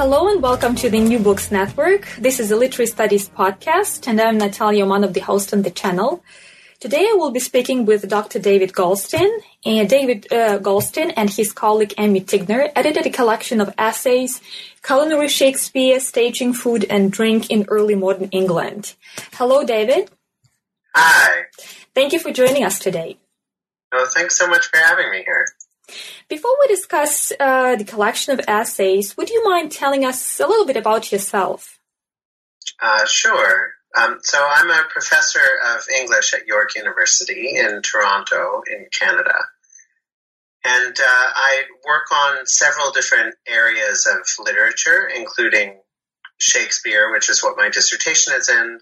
Hello and welcome to the New Books Network. This is a Literary Studies podcast, and I'm Natalia, one of the hosts on the channel. Today I will be speaking with Dr. David Goldstein. And David uh, Goldstein and his colleague Emmy Tigner edited a collection of essays, Culinary Shakespeare, Staging Food and Drink in Early Modern England. Hello, David. Hi. Thank you for joining us today. Oh, thanks so much for having me here. Before we discuss uh, the collection of essays, would you mind telling us a little bit about yourself? Uh, sure. Um, so I'm a professor of English at York University in Toronto, in Canada. And uh, I work on several different areas of literature, including Shakespeare, which is what my dissertation is in,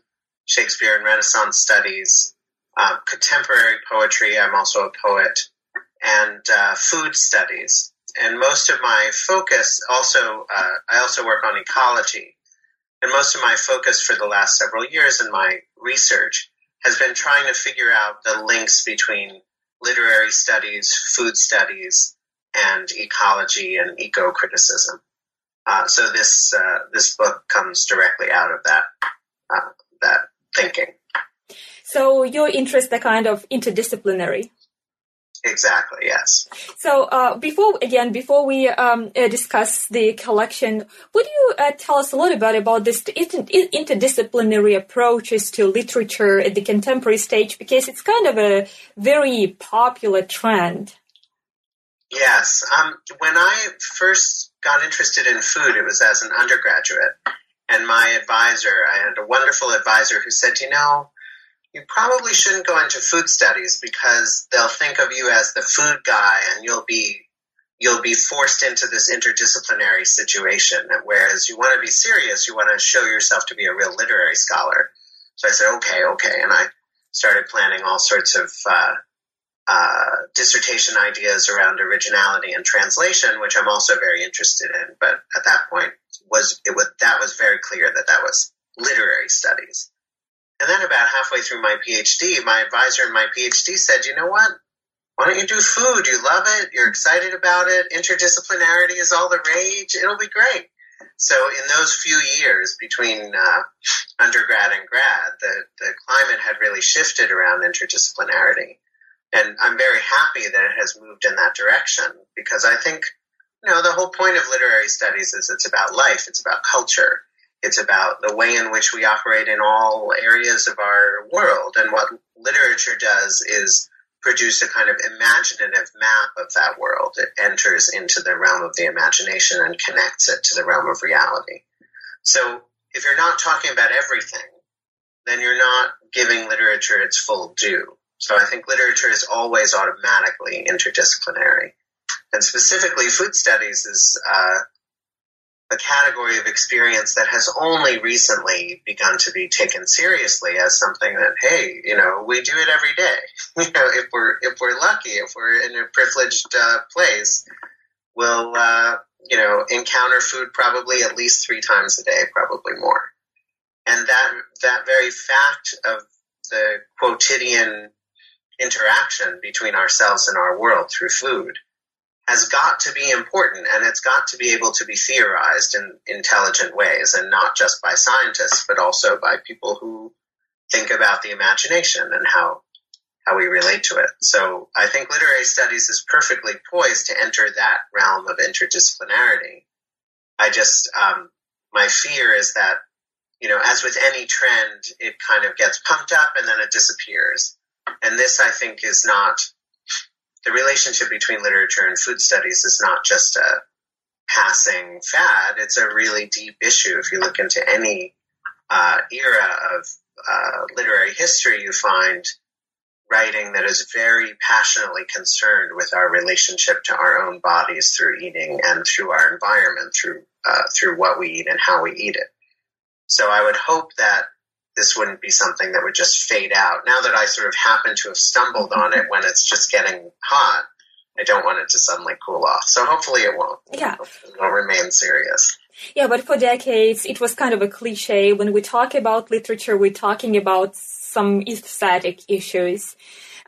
Shakespeare and Renaissance studies, uh, contemporary poetry. I'm also a poet and uh, food studies. And most of my focus also, uh, I also work on ecology. And most of my focus for the last several years in my research has been trying to figure out the links between literary studies, food studies, and ecology and eco criticism. Uh, so this uh, this book comes directly out of that uh, that thinking. So your interests are kind of interdisciplinary. Exactly. Yes. So uh, before again, before we um, uh, discuss the collection, would you uh, tell us a little bit about this interdisciplinary approaches to literature at the contemporary stage? Because it's kind of a very popular trend. Yes. Um, when I first got interested in food, it was as an undergraduate, and my advisor, I had a wonderful advisor who said, "You know." You probably shouldn't go into food studies because they'll think of you as the food guy and you'll be you'll be forced into this interdisciplinary situation. Whereas you want to be serious you want to show yourself to be a real literary scholar. So i said okay okay. And i started planning all sorts of uh, uh, dissertation ideas around originality and translation which i'm also very interested in. But at that point was it was that was very clear that that was literary studies and then about halfway through my PhD, my advisor in my PhD said, you know what? Why don't you do food? You love it. You're excited about it. Interdisciplinarity is all the rage. It'll be great. So in those few years between uh, undergrad and grad, the, the climate had really shifted around interdisciplinarity. And I'm very happy that it has moved in that direction because I think, you know, the whole point of literary studies is it's about life. It's about culture. It's about the way in which we operate in all areas of our world. And what literature does is produce a kind of imaginative map of that world. It enters into the realm of the imagination and connects it to the realm of reality. So if you're not talking about everything, then you're not giving literature its full due. So I think literature is always automatically interdisciplinary. And specifically, food studies is uh, a category of experience that has only recently begun to be taken seriously as something that hey you know we do it every day. You know if we're if we're lucky if we're in a privileged uh, place we'll uh, you know encounter food probably at least three times a day probably more. And that that very fact of the quotidian interaction between ourselves and our world through food has got to be important and it's got to be able to be theorized in intelligent ways and not just by scientists but also by people who think about the imagination and how how we relate to it. So I think literary studies is perfectly poised to enter that realm of interdisciplinarity. I just um, my fear is that you know as with any trend it kind of gets pumped up and then it disappears. And this I think is not the relationship between literature and food studies is not just a passing fad. It's a really deep issue. If you look into any uh, era of uh, literary history, you find writing that is very passionately concerned with our relationship to our own bodies through eating and through our environment, through uh, through what we eat and how we eat it. So I would hope that this wouldn't be something that would just fade out. Now that I sort of happen to have stumbled on it when it's just getting hot, I don't want it to suddenly cool off. So hopefully it won't. Yeah. It'll remain serious. Yeah, but for decades, it was kind of a cliche. When we talk about literature, we're talking about some aesthetic issues.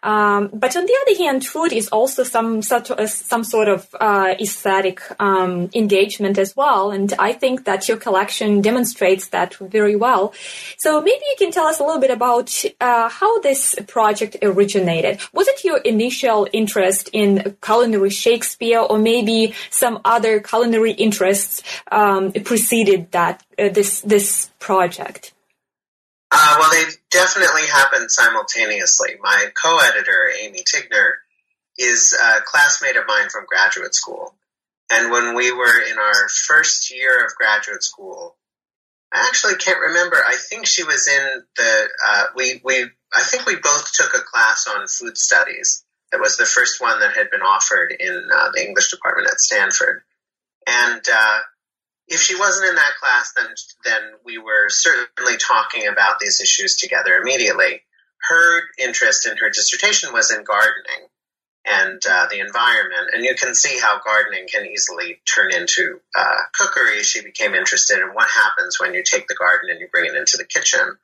Um, but on the other hand, food is also some sort of, some sort of uh, aesthetic um, engagement as well, and I think that your collection demonstrates that very well. So maybe you can tell us a little bit about uh, how this project originated. Was it your initial interest in culinary Shakespeare, or maybe some other culinary interests um, preceded that uh, this this project? Uh, well, they definitely happened simultaneously. My co-editor, Amy Tigner, is a classmate of mine from graduate school. And when we were in our first year of graduate school, I actually can't remember. I think she was in the, uh, we, we, I think we both took a class on food studies. It was the first one that had been offered in uh, the English department at Stanford. And, uh, if she wasn't in that class, then then we were certainly talking about these issues together immediately. Her interest in her dissertation was in gardening and uh, the environment, and you can see how gardening can easily turn into uh, cookery. She became interested in what happens when you take the garden and you bring it into the kitchen.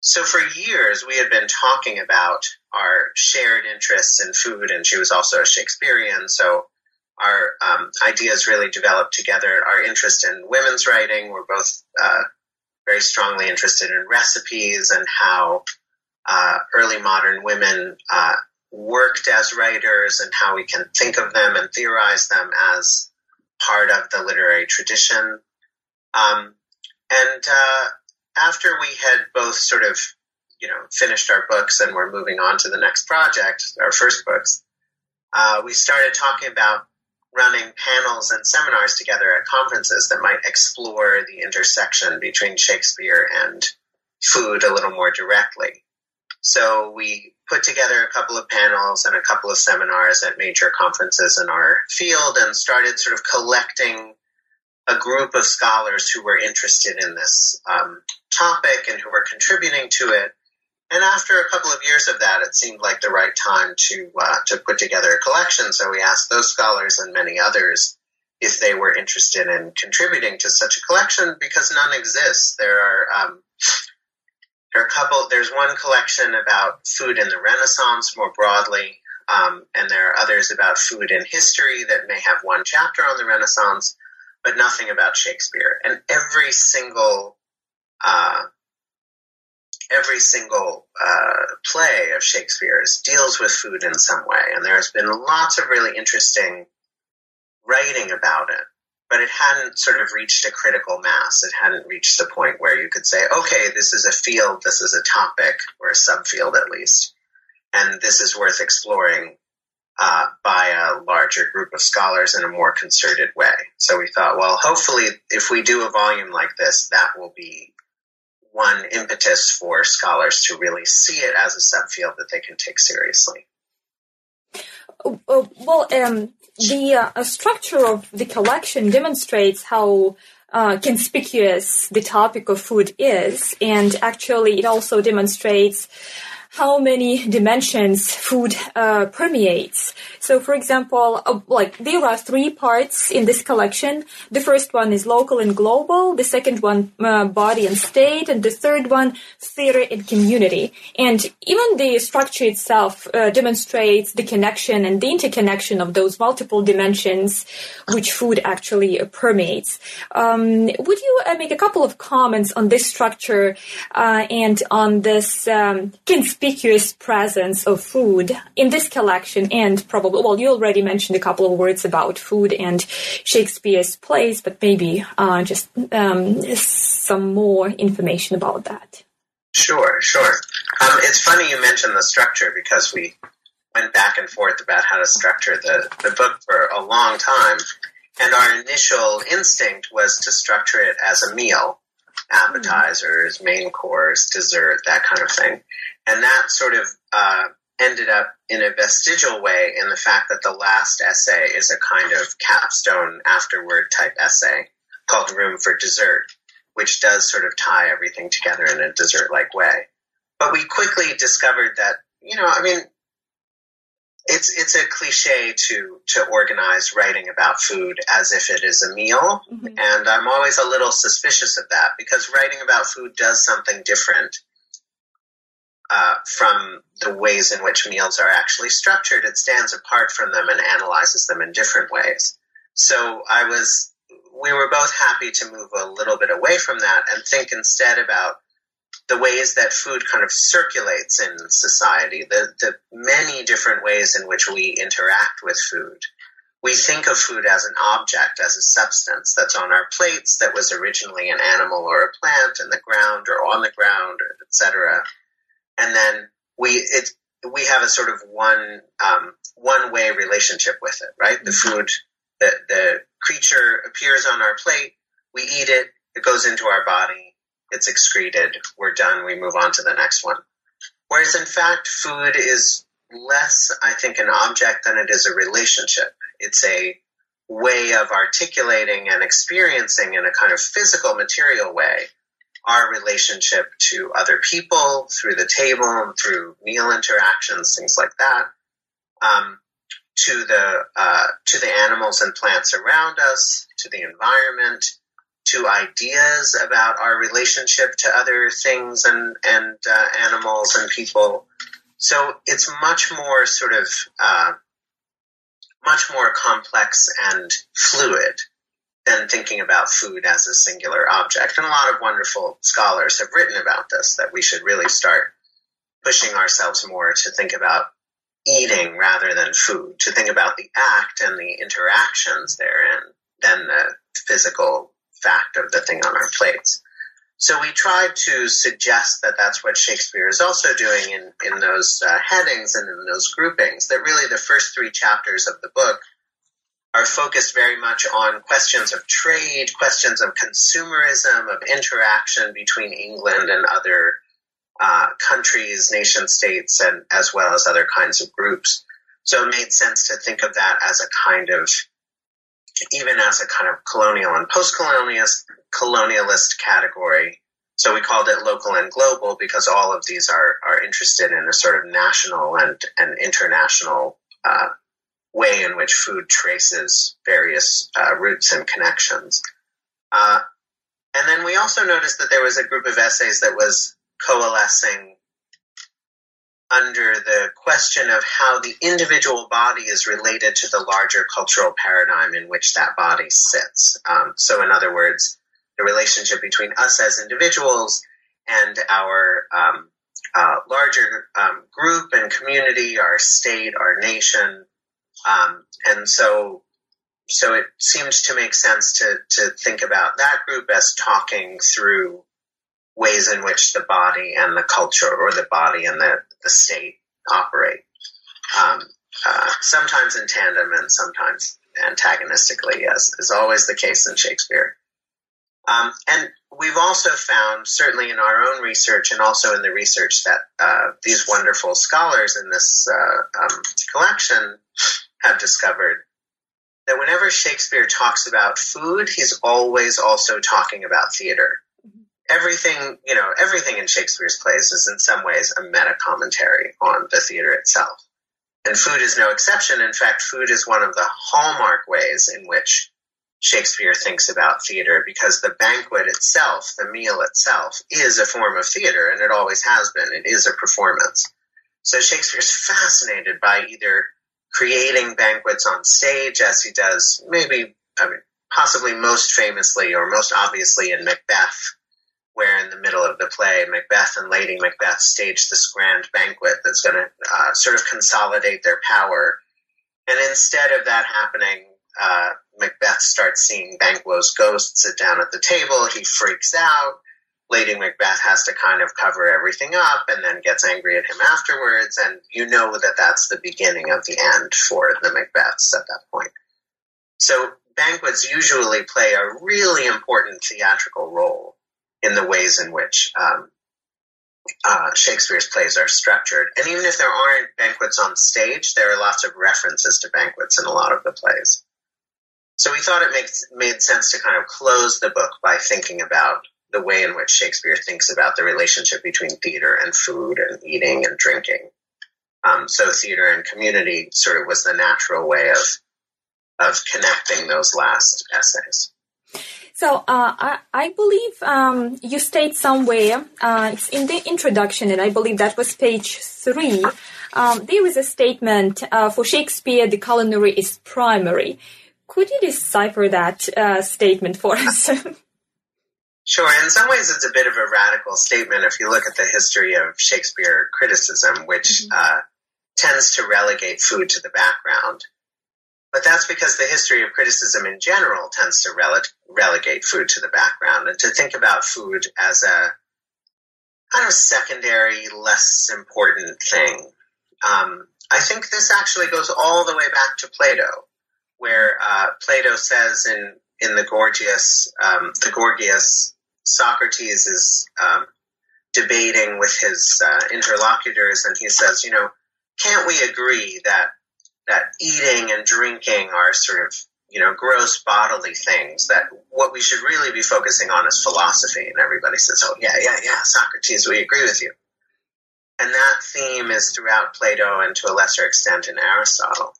So for years, we had been talking about our shared interests in food, and she was also a Shakespearean, so our um, ideas really developed together. Our interest in women's writing, we're both uh, very strongly interested in recipes and how uh, early modern women uh, worked as writers and how we can think of them and theorize them as part of the literary tradition. Um, and uh, after we had both sort of, you know, finished our books and were moving on to the next project, our first books, uh, we started talking about running panels and seminars together at conferences that might explore the intersection between Shakespeare and food a little more directly. So we put together a couple of panels and a couple of seminars at major conferences in our field and started sort of collecting a group of scholars who were interested in this um, topic and who were contributing to it and after a couple of years of that, it seemed like the right time to uh, to put together a collection. So we asked those scholars and many others if they were interested in contributing to such a collection because none exists. There are um, there are a couple. There's one collection about food in the Renaissance more broadly, um, and there are others about food in history that may have one chapter on the Renaissance, but nothing about Shakespeare. And every single uh, every single uh, play of Shakespeare's deals with food in some way, and there's been lots of really interesting writing about it. But it hadn't sort of reached a critical mass. It hadn't reached the point where you could say, okay, this is a field, this is a topic, or a subfield at least, and this is worth exploring uh, by a larger group of scholars in a more concerted way. So we thought, well, hopefully, if we do a volume like this, that will be one impetus for scholars to really see it as a subfield that they can take seriously. Uh, well, um, the uh, structure of the collection demonstrates how uh, conspicuous the topic of food is, and actually, it also demonstrates how many dimensions food uh, permeates. So, for example, uh, like there are three parts in this collection. The first one is local and global. The second one, uh, body and state, and the third one, theater and community. And even the structure itself uh, demonstrates the connection and the interconnection of those multiple dimensions, which food actually permeates. Um, would you uh, make a couple of comments on this structure uh, and on this um, conspicuous presence of food in this collection and probably, well, you already mentioned a couple of words about food and Shakespeare's plays, but maybe uh, just um, some more information about that. Sure, sure. Um, it's funny you mentioned the structure because we went back and forth about how to structure the, the book for a long time. And our initial instinct was to structure it as a meal appetizers, main course, dessert, that kind of thing. And that sort of uh, ended up in a vestigial way in the fact that the last essay is a kind of capstone afterward type essay called Room for Dessert, which does sort of tie everything together in a dessert like way. But we quickly discovered that, you know, I mean, it's it's a cliche to to organize writing about food as if it is a meal, mm-hmm. and I'm always a little suspicious of that because writing about food does something different uh, from the ways in which meals are actually structured. It stands apart from them and analyzes them in different ways. So I was, we were both happy to move a little bit away from that and think instead about the ways that food kind of circulates in society, the, the many different ways in which we interact with food. We think of food as an object, as a substance that's on our plates that was originally an animal or a plant in the ground or on the ground, etc and then we it we have a sort of one um, one way relationship with it, right? The mm-hmm. food, the the creature appears on our plate, we eat it, it goes into our body, it's excreted, we're done, we move on to the next one. Whereas in fact, food is less, I think, an object than it is a relationship. It's a way of articulating and experiencing in a kind of physical, material way our relationship to other people through the table, through meal interactions, things like that, um, to the uh, to the animals and plants around us, to the environment, to ideas about our relationship to other things and and uh, animals and people. So it's much more sort of uh, much more complex and fluid than thinking about food as a singular object. And a lot of wonderful scholars have written about this, that we should really start pushing ourselves more to think about eating rather than food, to think about the act and the interactions therein than the physical fact of the thing on our plates. So we tried to suggest that that's what Shakespeare is also doing in, in those uh, headings and in those groupings, that really the first three chapters of the book are focused very much on questions of trade, questions of consumerism, of interaction between England and other uh, countries, nation states, and as well as other kinds of groups. So it made sense to think of that as a kind of, even as a kind of colonial and post-colonialist colonialist category. So we called it local and global because all of these are are interested in a sort of national and and international uh, way in which food traces various uh, roots and connections. Uh, and then we also noticed that there was a group of essays that was coalescing under the question of how the individual body is related to the larger cultural paradigm in which that body sits. Um, so, in other words, the relationship between us as individuals and our um, uh, larger um, group and community, our state, our nation, um, and so, so it seems to make sense to, to think about that group as talking through ways in which the body and the culture or the body and the, the state operate. Um, uh, sometimes in tandem and sometimes antagonistically, as is always the case in Shakespeare. Um, and we've also found, certainly in our own research and also in the research that uh, these wonderful scholars in this uh, um, collection have discovered that whenever Shakespeare talks about food, he's always also talking about theater. Mm-hmm. Everything, you know, everything in Shakespeare's plays is in some ways a meta commentary on the theater itself. And food is no exception. In fact, food is one of the hallmark ways in which Shakespeare thinks about theater because the banquet itself, the meal itself, is a form of theater and it always has been. It is a performance. So Shakespeare's fascinated by either creating banquets on stage as he does maybe I mean possibly most famously or most obviously in Macbeth where in the middle of the play Macbeth and Lady Macbeth stage this grand banquet that's going to uh, sort of consolidate their power. And instead of that happening uh, Macbeth starts seeing Banquo's ghost sit down at the table. He freaks out Lady Macbeth has to kind of cover everything up and then gets angry at him afterwards. And you know that that's the beginning of the end for the Macbeths at that point. So banquets usually play a really important theatrical role in the ways in which um, uh, Shakespeare's plays are structured. And even if there aren't banquets on stage, there are lots of references to banquets in a lot of the plays. So we thought it makes, made sense to kind of close the book by thinking about the way in which Shakespeare thinks about the relationship between theater and food and eating and drinking. Um, so theater and community sort of was the natural way of of connecting those last essays. So uh, I, I, believe um, you state somewhere uh, it's in the introduction, and I believe that was page three. Um, there is a statement uh, for Shakespeare: the culinary is primary. Could you decipher that uh, statement for us? Sure. In some ways, it's a bit of a radical statement if you look at the history of Shakespeare criticism, which mm-hmm. uh, tends to relegate food to the background. But that's because the history of criticism in general tends to rele- relegate food to the background and to think about food as a kind of secondary, less important thing. Um, I think this actually goes all the way back to Plato, where uh, Plato says in in the Gorgias, um, the Gorgias, Socrates is um, debating with his uh, interlocutors, and he says, you know, can't we agree that that eating and drinking are sort of you know gross bodily things that what we should really be focusing on is philosophy? And everybody says oh yeah yeah yeah socrates we agree with you. And that theme is throughout plato and to a lesser extent in aristotle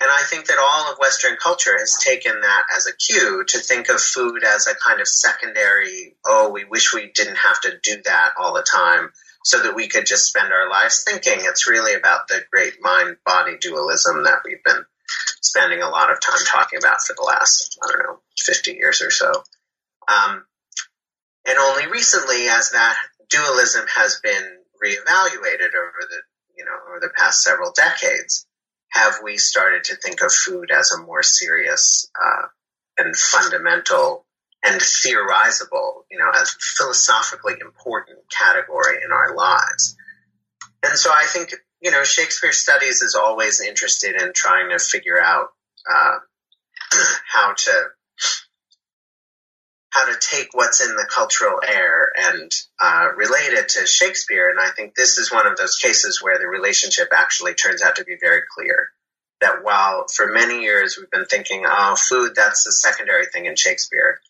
and I think that all of Western culture has taken that as a cue to think of food as a kind of secondary, oh, we wish we didn't have to do that all the time so that we could just spend our lives thinking. It's really about the great mind body dualism that we've been spending a lot of time talking about for the last, I don't know, 50 years or so. Um, and only recently, as that dualism has been reevaluated over the, you know, over the past several decades, have we started to think of food as a more serious uh, and fundamental and theorizable, you know, as philosophically important category in our lives. And so I think, you know, Shakespeare Studies is always interested in trying to figure out uh, how to how to take what's in the cultural air and uh, relate it to Shakespeare. And I think this is one of those cases where the relationship actually turns out to be very clear. That while for many years we've been thinking, oh, food, that's the secondary thing in Shakespeare.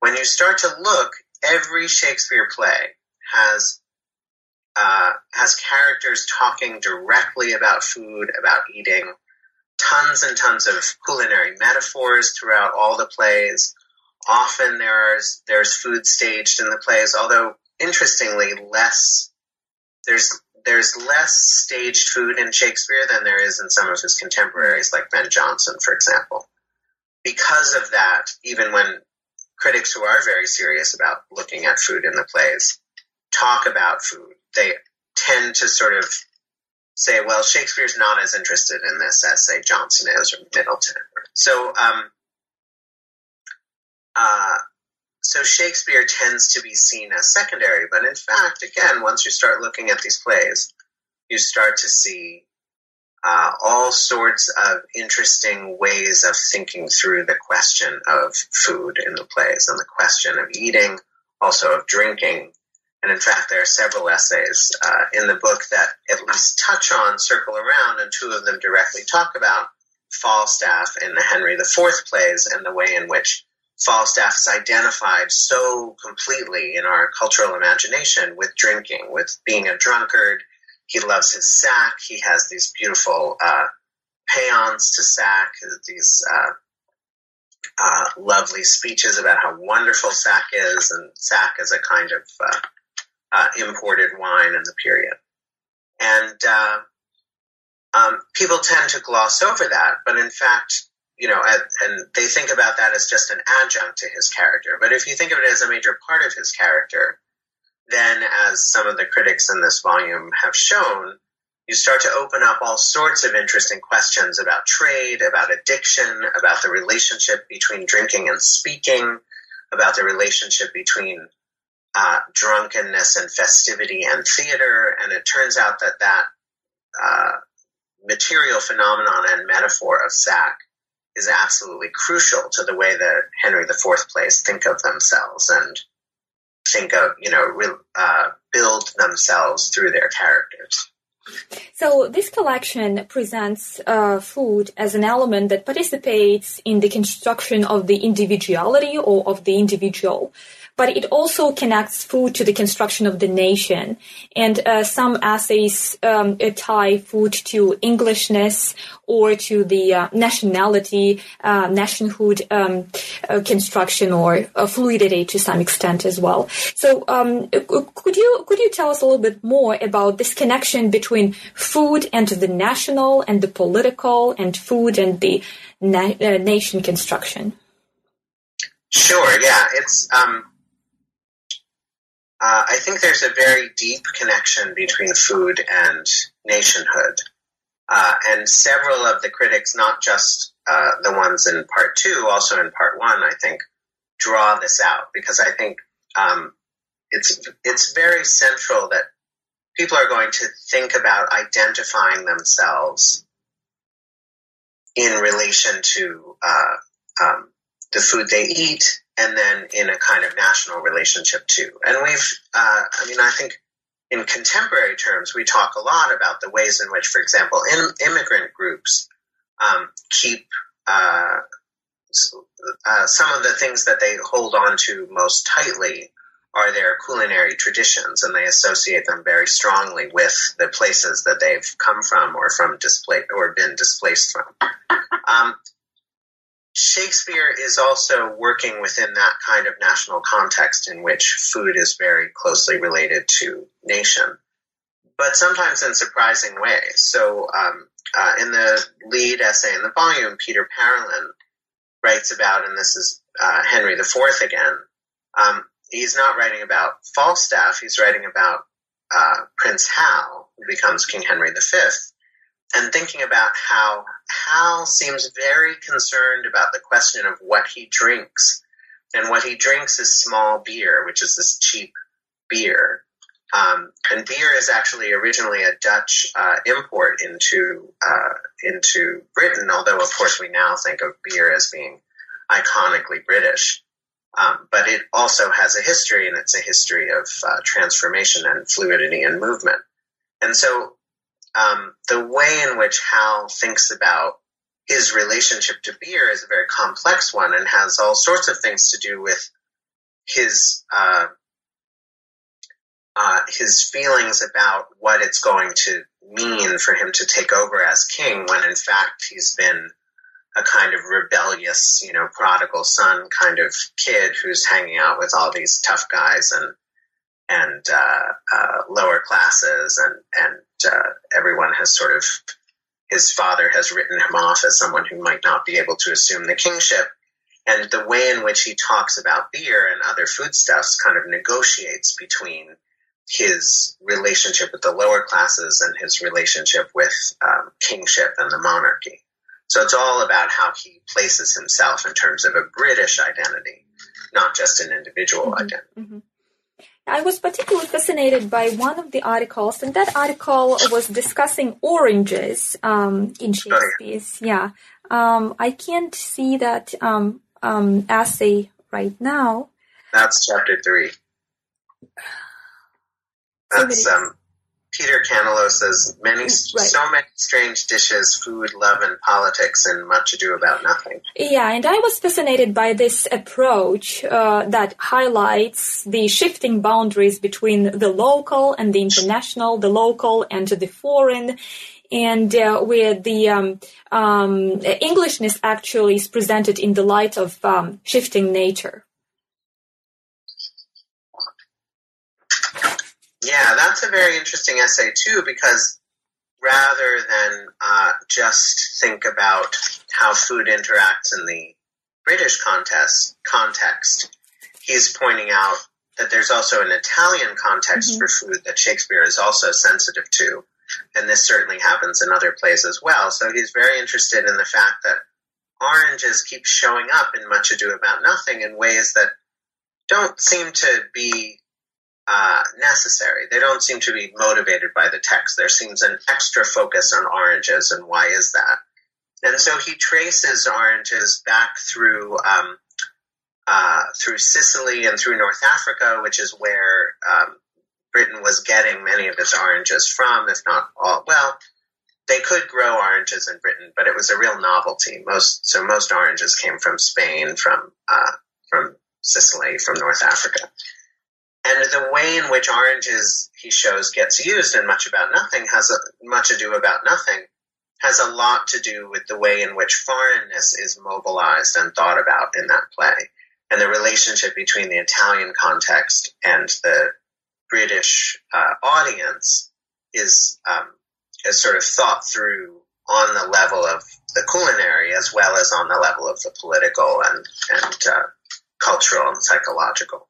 When you start to look, every Shakespeare play has uh, has characters talking directly about food, about eating, tons and tons of culinary metaphors throughout all the plays Often there's there's food staged in the plays, although interestingly less there's there's less staged food in Shakespeare than there is in some of his contemporaries, like Ben Jonson, for example. Because of that, even when critics who are very serious about looking at food in the plays talk about food, they tend to sort of say, well, Shakespeare's not as interested in this as, say, Jonson is or Middleton. So, um, uh, so Shakespeare tends to be seen as secondary, but in fact, again, once you start looking at these plays, you start to see uh, all sorts of interesting ways of thinking through the question of food in the plays and the question of eating, also of drinking. And in fact, there are several essays uh, in the book that at least touch on, circle around, and two of them directly talk about Falstaff in the Henry IV plays and the way in which Falstaff is identified so completely in our cultural imagination with drinking, with being a drunkard. He loves his sack. He has these beautiful uh, to sack, these uh, uh, lovely speeches about how wonderful sack is, and sack is a kind of uh, uh, imported wine in the period. And uh, um, people tend to gloss over that, but in fact, you know, and they think about that as just an adjunct to his character. But if you think of it as a major part of his character, then as some of the critics in this volume have shown, you start to open up all sorts of interesting questions about trade, about addiction, about the relationship between drinking and speaking, about the relationship between uh, drunkenness and festivity and theater. And it turns out that that uh, material phenomenon and metaphor of sack is absolutely crucial to the way that Henry IV plays think of themselves and think of, you know, uh, build themselves through their characters. So this collection presents uh, food as an element that participates in the construction of the individuality or of the individual but it also connects food to the construction of the nation. And uh, some essays um, tie food to Englishness or to the uh, nationality, uh, nationhood um, uh, construction or uh, fluidity to some extent as well. So, um, could you could you tell us a little bit more about this connection between food and the national and the political, and food and the na- uh, nation construction? Sure. Yeah, it's um, uh, I think there's a very deep connection between food and nationhood. Uh, and several of the critics, not just uh, the ones in part two, also in part one, I think, draw this out because I think um, it's it's very central that people are going to think about identifying themselves in relation to uh, um, the food they eat and then in a kind of national relationship too. And we've, uh, I mean, I think in contemporary terms, we talk a lot about the ways in which, for example, in, immigrant groups um, keep uh, uh, some of the things that they hold on to most tightly are their culinary traditions, and they associate them very strongly with the places that they've come from or from displaced or been displaced from. Um, Shakespeare is also working within that kind of national context in which food is very closely related to nation, but sometimes in surprising ways. So, um, uh, in the lead essay in the volume, Peter Parolin writes about, and this is uh, Henry IV again. Um, he's not writing about Falstaff; he's writing about uh, Prince Hal, who becomes King Henry V and thinking about how Hal seems very concerned about the question of what he drinks. And what he drinks is small beer, which is this cheap beer. Um, and beer is actually originally a Dutch uh, import into uh, into Britain, although of course we now think of beer as being iconically British. Um, but it also has a history, and it's a history of uh, transformation and fluidity and movement. And so um, the way in which Hal thinks about his relationship to beer is a very complex one and has all sorts of things to do with his uh, uh, his feelings about what it's going to mean for him to take over as king when in fact he's been a kind of rebellious, you know, prodigal son kind of kid who's hanging out with all these tough guys and and uh, uh, lower classes, and and uh, everyone has sort of his father has written him off as someone who might not be able to assume the kingship. And the way in which he talks about beer and other foodstuffs kind of negotiates between his relationship with the lower classes and his relationship with um, kingship and the monarchy. So it's all about how he places himself in terms of a British identity, not just an individual mm-hmm. identity. Mm-hmm. I was particularly fascinated by one of the articles, and that article was discussing oranges um, in Shakespeare's. Yeah, um, I can't see that um, um essay right now. That's chapter three. That's um, Peter Canolo says many, right. so many strange dishes, food, love, and politics, and much ado about nothing. Yeah, and I was fascinated by this approach uh, that highlights the shifting boundaries between the local and the international, the local and the foreign, and uh, where the um, um, Englishness actually is presented in the light of um, shifting nature. Yeah, that's a very interesting essay too, because rather than uh, just think about how food interacts in the British context, context, he's pointing out that there's also an Italian context mm-hmm. for food that Shakespeare is also sensitive to. And this certainly happens in other plays as well. So he's very interested in the fact that oranges keep showing up in Much Ado About Nothing in ways that don't seem to be uh, necessary. They don't seem to be motivated by the text. There seems an extra focus on oranges, and why is that? And so he traces oranges back through um, uh, through Sicily and through North Africa, which is where um, Britain was getting many of its oranges from, if not all. Well, they could grow oranges in Britain, but it was a real novelty. Most so most oranges came from Spain, from uh, from Sicily, from North Africa. And the way in which oranges, he shows, gets used in Much About Nothing has a, much ado about nothing has a lot to do with the way in which foreignness is mobilized and thought about in that play, and the relationship between the Italian context and the British uh, audience is um, is sort of thought through on the level of the culinary as well as on the level of the political and and uh, cultural and psychological.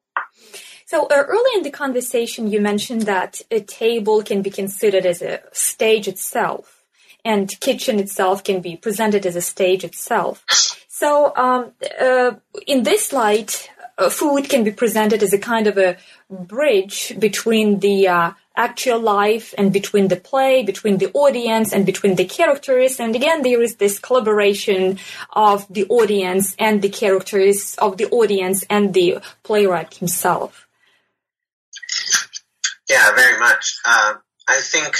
So uh, early in the conversation, you mentioned that a table can be considered as a stage itself, and kitchen itself can be presented as a stage itself. So um, uh, in this light, uh, food can be presented as a kind of a bridge between the uh, actual life and between the play, between the audience and between the characters. And again, there is this collaboration of the audience and the characters of the audience and the playwright himself. Yeah, very much. Uh, I think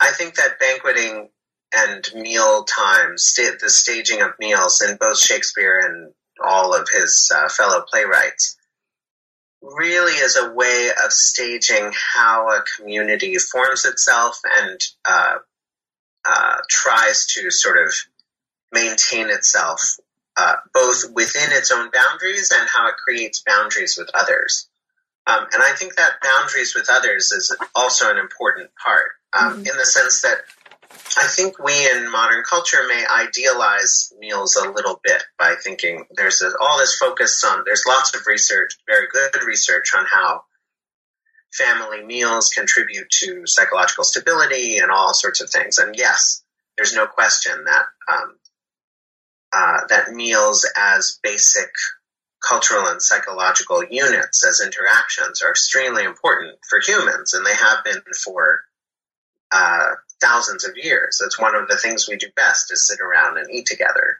I think that banqueting and meal times, st- the staging of meals in both Shakespeare and all of his uh, fellow playwrights, really is a way of staging how a community forms itself and uh, uh, tries to sort of maintain itself uh, both within its own boundaries and how it creates boundaries with others. Um, and I think that boundaries with others is also an important part um, mm-hmm. in the sense that I think we in modern culture may idealize meals a little bit by thinking there's a, all this focus on, there's lots of research, very good research on how family meals contribute to psychological stability and all sorts of things. And yes, there's no question that um, uh, that meals as basic cultural and psychological units as interactions are extremely important for humans, and they have been for uh, thousands of years. It's one of the things we do best is sit around and eat together,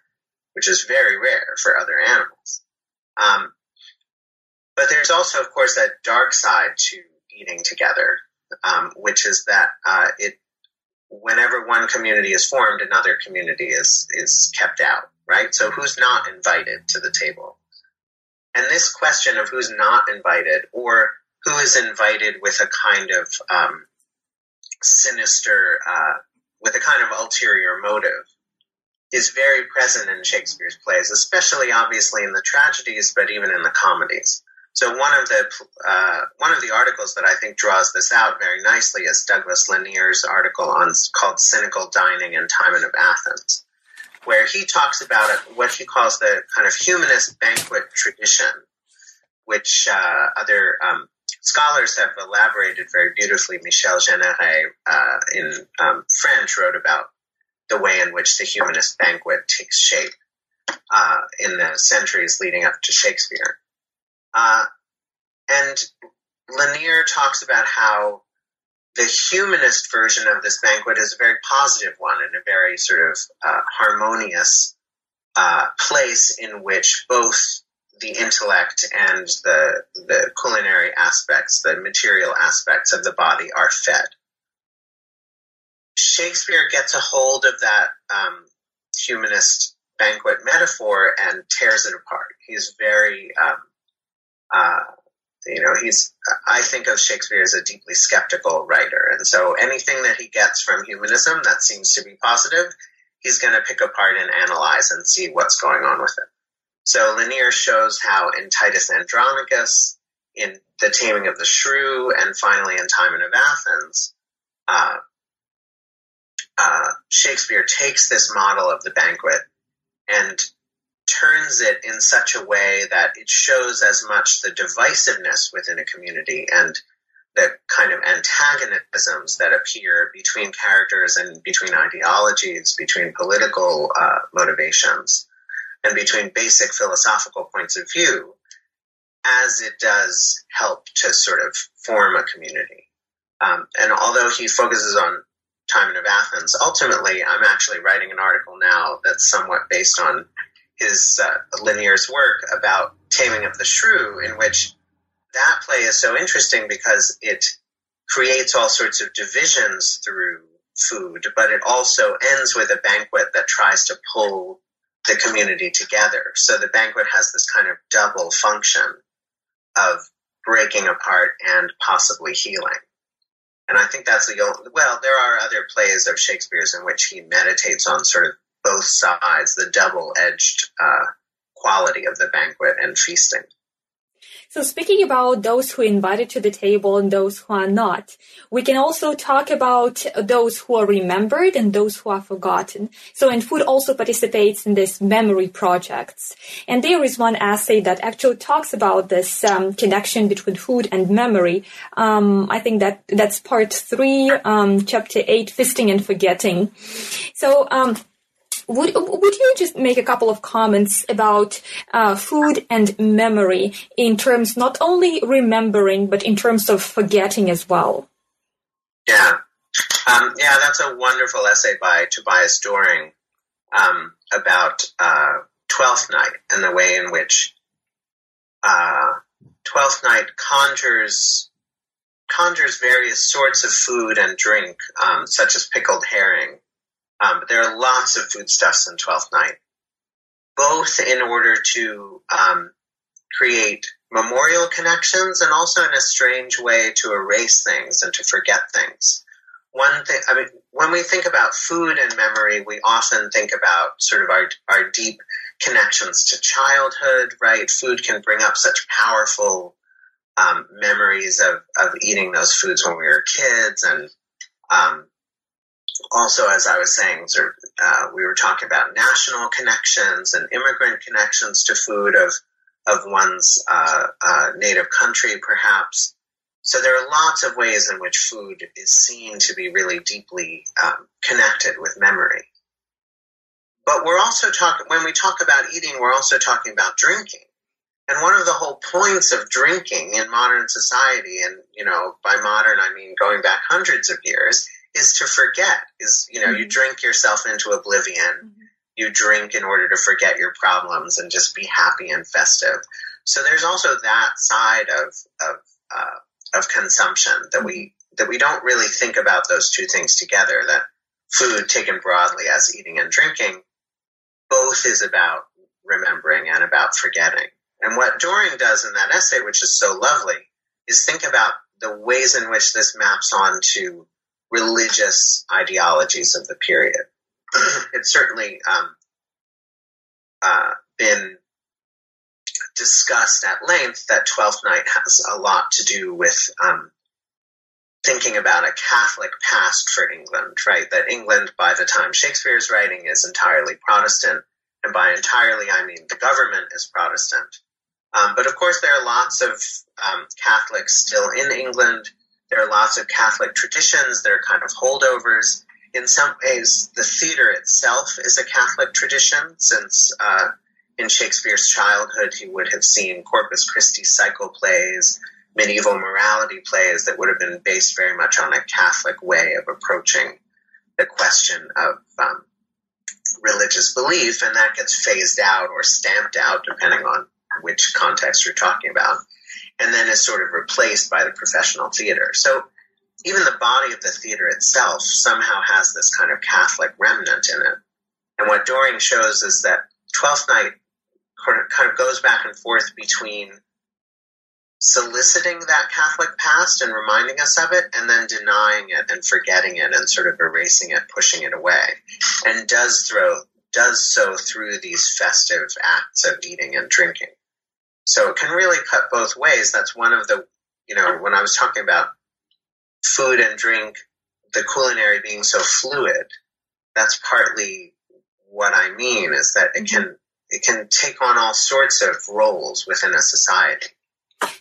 which is very rare for other animals. Um, but there's also, of course, that dark side to eating together, um, which is that uh, it whenever one community is formed, another community is is kept out, right? So who's not invited to the table? And this question of who's not invited or who is invited with a kind of um, sinister, uh, with a kind of ulterior motive, is very present in Shakespeare's plays, especially obviously in the tragedies, but even in the comedies. So one of the uh, one of the articles that I think draws this out very nicely is Douglas Lanier's article on called "Cynical Dining in Timon of Athens," where he talks about what he calls the kind of humanist banquet tradition, which uh, other um, scholars have elaborated very beautifully. Michel Jeanneret uh, in um, French wrote about the way in which the humanist banquet takes shape uh, in the centuries leading up to Shakespeare. Uh, and Lanier talks about how the humanist version of this banquet is a very positive one and a very sort of uh, harmonious uh, place in which both the intellect and the the culinary aspects, the material aspects of the body are fed. Shakespeare gets a hold of that um, humanist banquet metaphor and tears it apart. He's very um, uh, you know, he's, I think of Shakespeare as a deeply skeptical writer. And so anything that he gets from humanism that seems to be positive, he's going to pick apart and analyze and see what's going on with it. So Lanier shows how in Titus Andronicus, in The Taming of the Shrew, and finally in Timon of Athens, uh, uh, Shakespeare takes this model of the banquet and turns it in such a way that it shows as much the divisiveness within a community and the kind of antagonisms that appear between characters and between ideologies, between political uh, motivations, and between basic philosophical points of view, as it does help to sort of form a community. Um, and although he focuses on Timon of Athens, ultimately, I'm actually writing an article now that's somewhat based on his uh, Lanier's work about Taming of the Shrew, in which that play is so interesting because it creates all sorts of divisions through food, but it also ends with a banquet that tries to pull the community together. So the banquet has this kind of double function of breaking apart and possibly healing. And I think that's the only, well, there are other plays of Shakespeare's in which he meditates on sort of both sides, the double edged uh, quality of the banquet and feasting. So speaking about those who are invited to the table and those who are not, we can also talk about those who are remembered and those who are forgotten. So and food also participates in this memory projects. And there is one essay that actually talks about this um, connection between food and memory. Um, I think that that's part three, um, chapter eight, feasting and forgetting. So, um, would would you just make a couple of comments about uh, food and memory in terms not only remembering but in terms of forgetting as well? Yeah, um, yeah, that's a wonderful essay by Tobias Doring um, about uh, Twelfth Night and the way in which uh, Twelfth Night conjures conjures various sorts of food and drink, um, such as pickled herring um, but there are lots of foodstuffs in Twelfth Night, both in order to um, create memorial connections and also in a strange way to erase things and to forget things. One thing, I mean, when we think about food and memory, we often think about sort of our, our deep connections to childhood, right? Food can bring up such powerful um, memories of, of eating those foods when we were kids and um, also, as I was saying, sort of, uh, we were talking about national connections and immigrant connections to food of of one's uh, uh, native country, perhaps. So there are lots of ways in which food is seen to be really deeply um, connected with memory. But we're also talking when we talk about eating, we're also talking about drinking. And one of the whole points of drinking in modern society, and you know, by modern I mean going back hundreds of years, is to forget is you know mm-hmm. you drink yourself into oblivion mm-hmm. you drink in order to forget your problems and just be happy and festive so there's also that side of of uh, of consumption that we mm-hmm. that we don't really think about those two things together that food taken broadly as eating and drinking both is about remembering and about forgetting and what Doring does in that essay which is so lovely is think about the ways in which this maps on to religious ideologies of the period. it's certainly um, uh, been discussed at length that Twelfth Night has a lot to do with um, thinking about a Catholic past for England, right? That England, by the time Shakespeare is writing, is entirely Protestant. And by entirely, I mean the government is Protestant. Um, but of course, there are lots of um, Catholics still in England. There are lots of Catholic traditions. There are kind of holdovers. In some ways, the theater itself is a Catholic tradition, since uh, in Shakespeare's childhood, he would have seen Corpus Christi cycle plays, medieval morality plays that would have been based very much on a Catholic way of approaching the question of um, religious belief, and that gets phased out or stamped out depending on which context you're talking about and then is sort of replaced by the professional theater. So even the body of the theater itself somehow has this kind of Catholic remnant in it. And what Doring shows is that Twelfth Night kind of goes back and forth between soliciting that Catholic past and reminding us of it, and then denying it and forgetting it and sort of erasing it, pushing it away, and does throw does so through these festive acts of eating and drinking. So it can really cut both ways. That's one of the, you know, when I was talking about food and drink, the culinary being so fluid, that's partly what I mean is that it can, it can take on all sorts of roles within a society.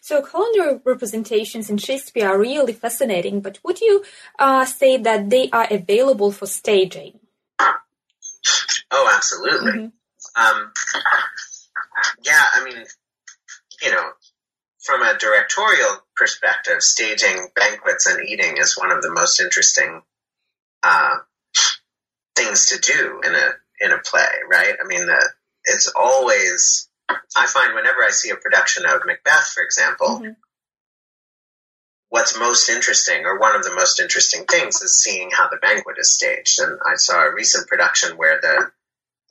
So culinary representations in Shakespeare are really fascinating, but would you uh, say that they are available for staging? Oh, absolutely. Mm-hmm. Um, yeah, I mean, you know, from a directorial perspective, staging banquets and eating is one of the most interesting uh, things to do in a in a play, right? I mean, the, it's always I find whenever I see a production of Macbeth, for example, mm-hmm. what's most interesting, or one of the most interesting things, is seeing how the banquet is staged. And I saw a recent production where the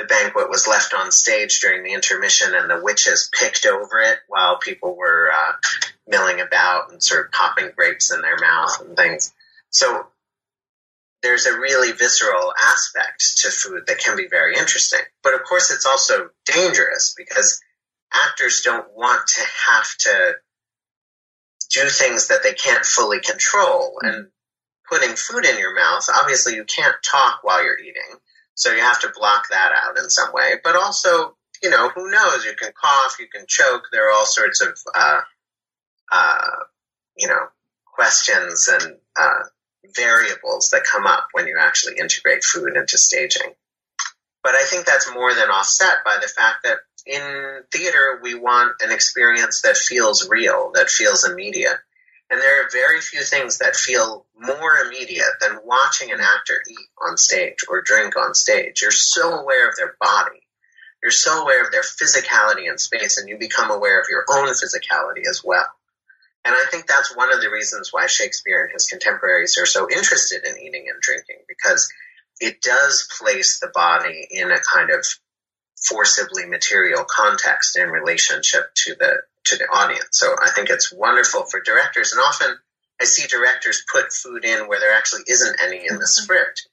the banquet was left on stage during the intermission, and the witches picked over it while people were uh, milling about and sort of popping grapes in their mouth and things. So there's a really visceral aspect to food that can be very interesting. But of course, it's also dangerous because actors don't want to have to do things that they can't fully control. And putting food in your mouth, obviously, you can't talk while you're eating. So you have to block that out in some way. But also, you know, who knows? You can cough, you can choke. There are all sorts of, uh, uh, you know, questions and uh, variables that come up when you actually integrate food into staging. But I think that's more than offset by the fact that in theater, we want an experience that feels real, that feels immediate. And there are very few things that feel more immediate than watching an actor eat on stage or drink on stage. You're so aware of their body. You're so aware of their physicality in space, and you become aware of your own physicality as well. And I think that's one of the reasons why Shakespeare and his contemporaries are so interested in eating and drinking, because it does place the body in a kind of forcibly material context in relationship to the to the audience. So I think it's wonderful for directors, and often I see directors put food in where there actually isn't any in the mm-hmm. script,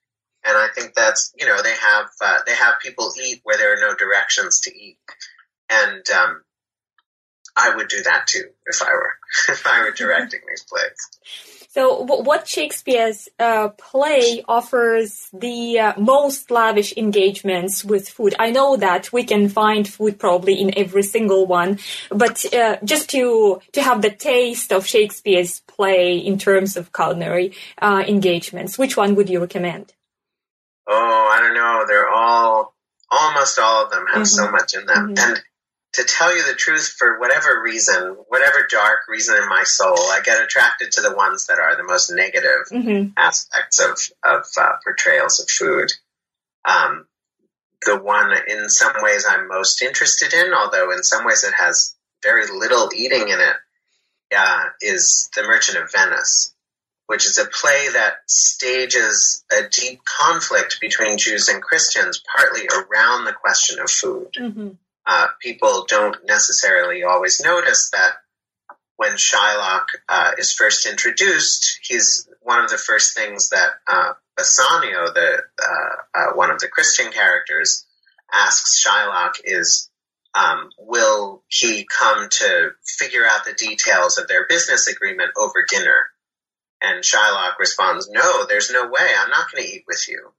and I think that's you know they have uh, they have people eat where there are no directions to eat, and um, I would do that too if I were if I were directing these plays. So, what Shakespeare's uh, play offers the uh, most lavish engagements with food? I know that we can find food probably in every single one, but uh, just to to have the taste of Shakespeare's play in terms of culinary uh, engagements, which one would you recommend? Oh, I don't know. They're all almost all of them have mm-hmm. so much in them, mm-hmm. and to tell you the truth, for whatever reason, whatever dark reason in my soul, I get attracted to the ones that are the most negative mm-hmm. aspects of, of uh, portrayals of food. Um, the one in some ways I'm most interested in, although in some ways it has very little eating in it, uh, is The Merchant of Venice, which is a play that stages a deep conflict between Jews and Christians, partly around the question of food. Mm-hmm uh, people don't necessarily always notice that when Shylock uh, is first introduced, he's one of the first things that uh, Bassanio, the uh, uh, one of the Christian characters, asks Shylock is, um, will he come to figure out the details of their business agreement over dinner? And Shylock responds, no, there's no way. I'm not going to eat with you.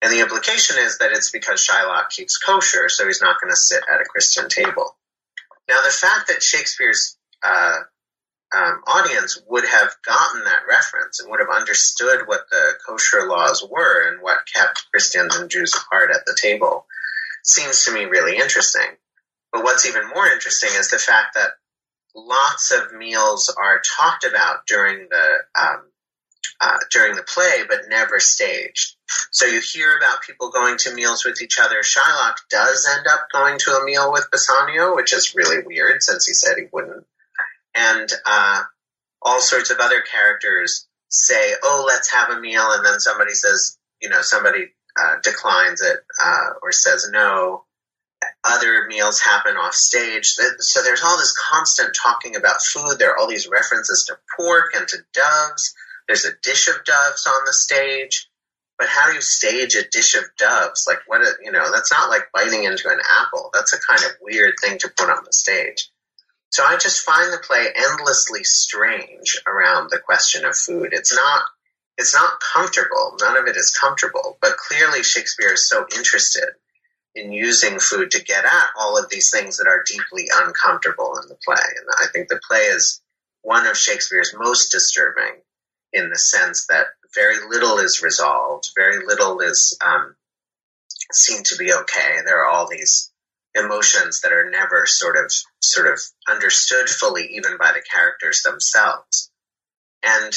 And the implication is that it's because Shylock keeps kosher, so he's not going to sit at a Christian table. Now, the fact that Shakespeare's uh, um, audience would have gotten that reference and would have understood what the kosher laws were and what kept Christians and Jews apart at the table seems to me really interesting. But what's even more interesting is the fact that lots of meals are talked about during the um, uh, during the play, but never staged. So you hear about people going to meals with each other. Shylock does end up going to a meal with Bassanio, which is really weird since he said he wouldn't. And uh, all sorts of other characters say, "Oh, let's have a meal," and then somebody says, you know, somebody uh, declines it uh, or says no. Other meals happen off stage. So there's all this constant talking about food. There are all these references to pork and to doves. There's a dish of doves on the stage but how do you stage a dish of doves? Like what, a, you know, that's not like biting into an apple. That's a kind of weird thing to put on the stage. So I just find the play endlessly strange around the question of food. It's not, it's not comfortable. None of it is comfortable, but clearly Shakespeare is so interested in using food to get at all of these things that are deeply uncomfortable in the play. And I think the play is one of Shakespeare's most disturbing in the sense that very little is resolved, very little is um, seen to be okay. There are all these emotions that are never sort of sort of understood fully, even by the characters themselves. And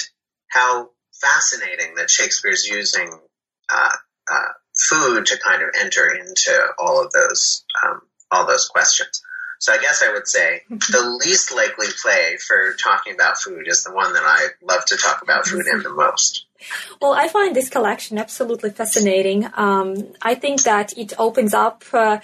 how fascinating that Shakespeare's using uh, uh, food to kind of enter into all of those um, all those questions. So I guess I would say the least likely play for talking about food is the one that I love to talk about food in the most. Well, I find this collection absolutely fascinating. Um, I think that it opens up uh,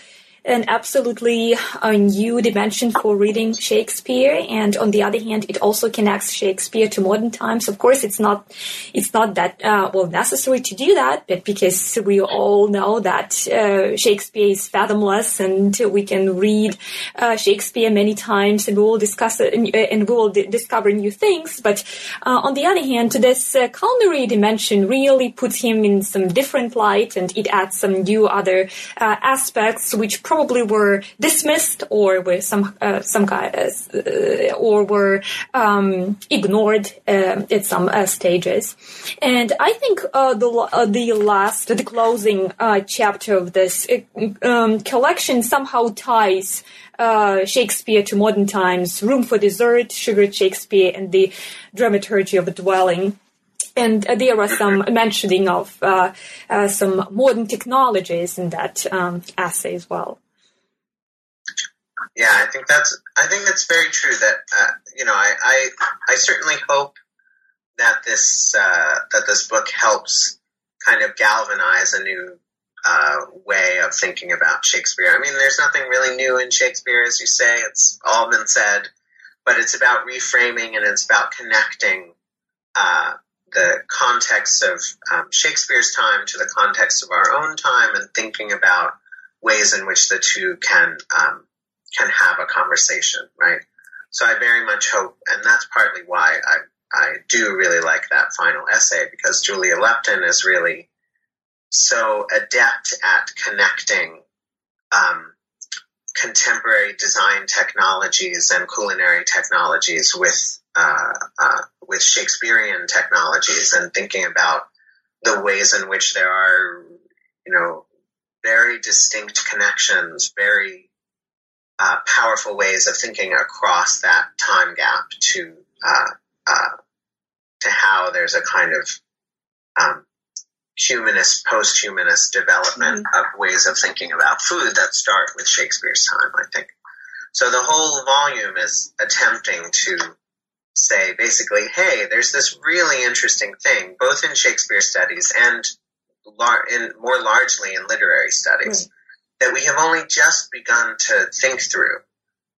an absolutely uh, new dimension for reading Shakespeare, and on the other hand, it also connects Shakespeare to modern times. Of course, it's not it's not that uh, well necessary to do that, but because we all know that uh, Shakespeare is fathomless, and we can read uh, Shakespeare many times, and we will discuss it, and, and we will d- discover new things. But uh, on the other hand, this uh, culinary dimension really puts him in some different light, and it adds some new other aspects, which. Probably probably were dismissed or were some uh, some kind uh, or were um, ignored uh, at some uh, stages. And I think uh, the uh, the last the closing chapter of this um, collection somehow ties. Shakespeare to modern times, Room for Dessert, Sugared Shakespeare, and the Dramaturgy of a Dwelling and uh, there was some mentioning of uh, uh, some modern technologies in that um, essay as well. Yeah, I think that's I think that's very true. That uh, you know, I, I, I certainly hope that this uh, that this book helps kind of galvanize a new uh, way of thinking about Shakespeare. I mean, there's nothing really new in Shakespeare, as you say. It's all been said, but it's about reframing and it's about connecting uh, the context of um, Shakespeare's time to the context of our own time and thinking about ways in which the two can um, can have a conversation, right? So I very much hope, and that's partly why I, I do really like that final essay because Julia Lupton is really so adept at connecting um, contemporary design technologies and culinary technologies with uh, uh, with Shakespearean technologies and thinking about the ways in which there are, you know, very distinct connections, very uh, powerful ways of thinking across that time gap to uh, uh, to how there's a kind of um, humanist, post-humanist development mm-hmm. of ways of thinking about food that start with Shakespeare's time. I think so. The whole volume is attempting to say basically, hey, there's this really interesting thing, both in Shakespeare studies and lar- in more largely in literary studies that we have only just begun to think through.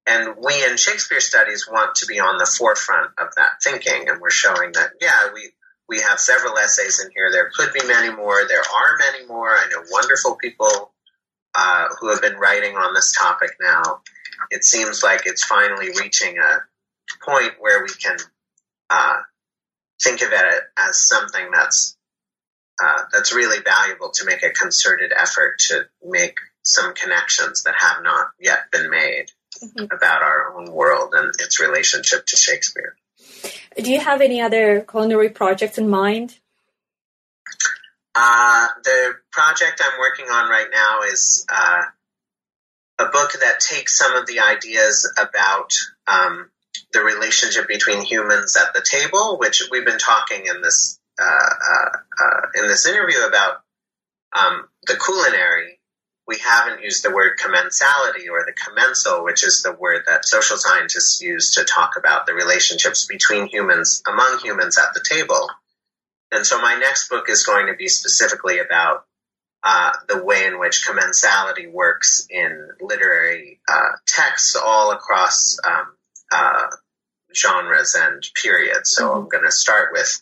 And we in Shakespeare studies want to be on the forefront of that thinking. And we're showing that, yeah, we, we have several essays in here. There could be many more. There are many more. I know wonderful people uh, who have been writing on this topic now. It seems like it's finally reaching a point where we can uh, think of it as something that's uh, that's really valuable to make a concerted effort to make some connections that have not yet been made mm-hmm. about our own world and its relationship to Shakespeare. Do you have any other culinary projects in mind? Uh, the project I'm working on right now is uh, a book that takes some of the ideas about um, the relationship between humans at the table, which we've been talking in this uh, uh, uh in this interview about um, the culinary we haven't used the word commensality or the commensal, which is the word that social scientists use to talk about the relationships between humans, among humans at the table. And so my next book is going to be specifically about uh, the way in which commensality works in literary uh, texts all across um, uh, genres and periods. So mm-hmm. I'm going to start with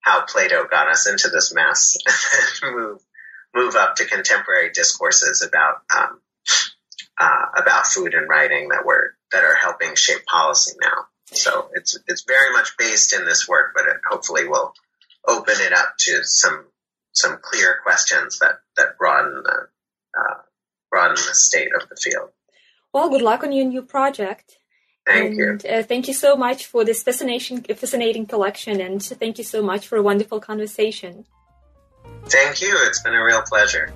how Plato got us into this mess and then move move up to contemporary discourses about um, uh, about food and writing that were that are helping shape policy now. So it's it's very much based in this work, but it hopefully will open it up to some some clear questions that that broaden the uh, broaden the state of the field. Well, good luck on your new project. Thank and, you. Uh, thank you so much for this fascinating, fascinating collection, and thank you so much for a wonderful conversation. Thank you. It's been a real pleasure.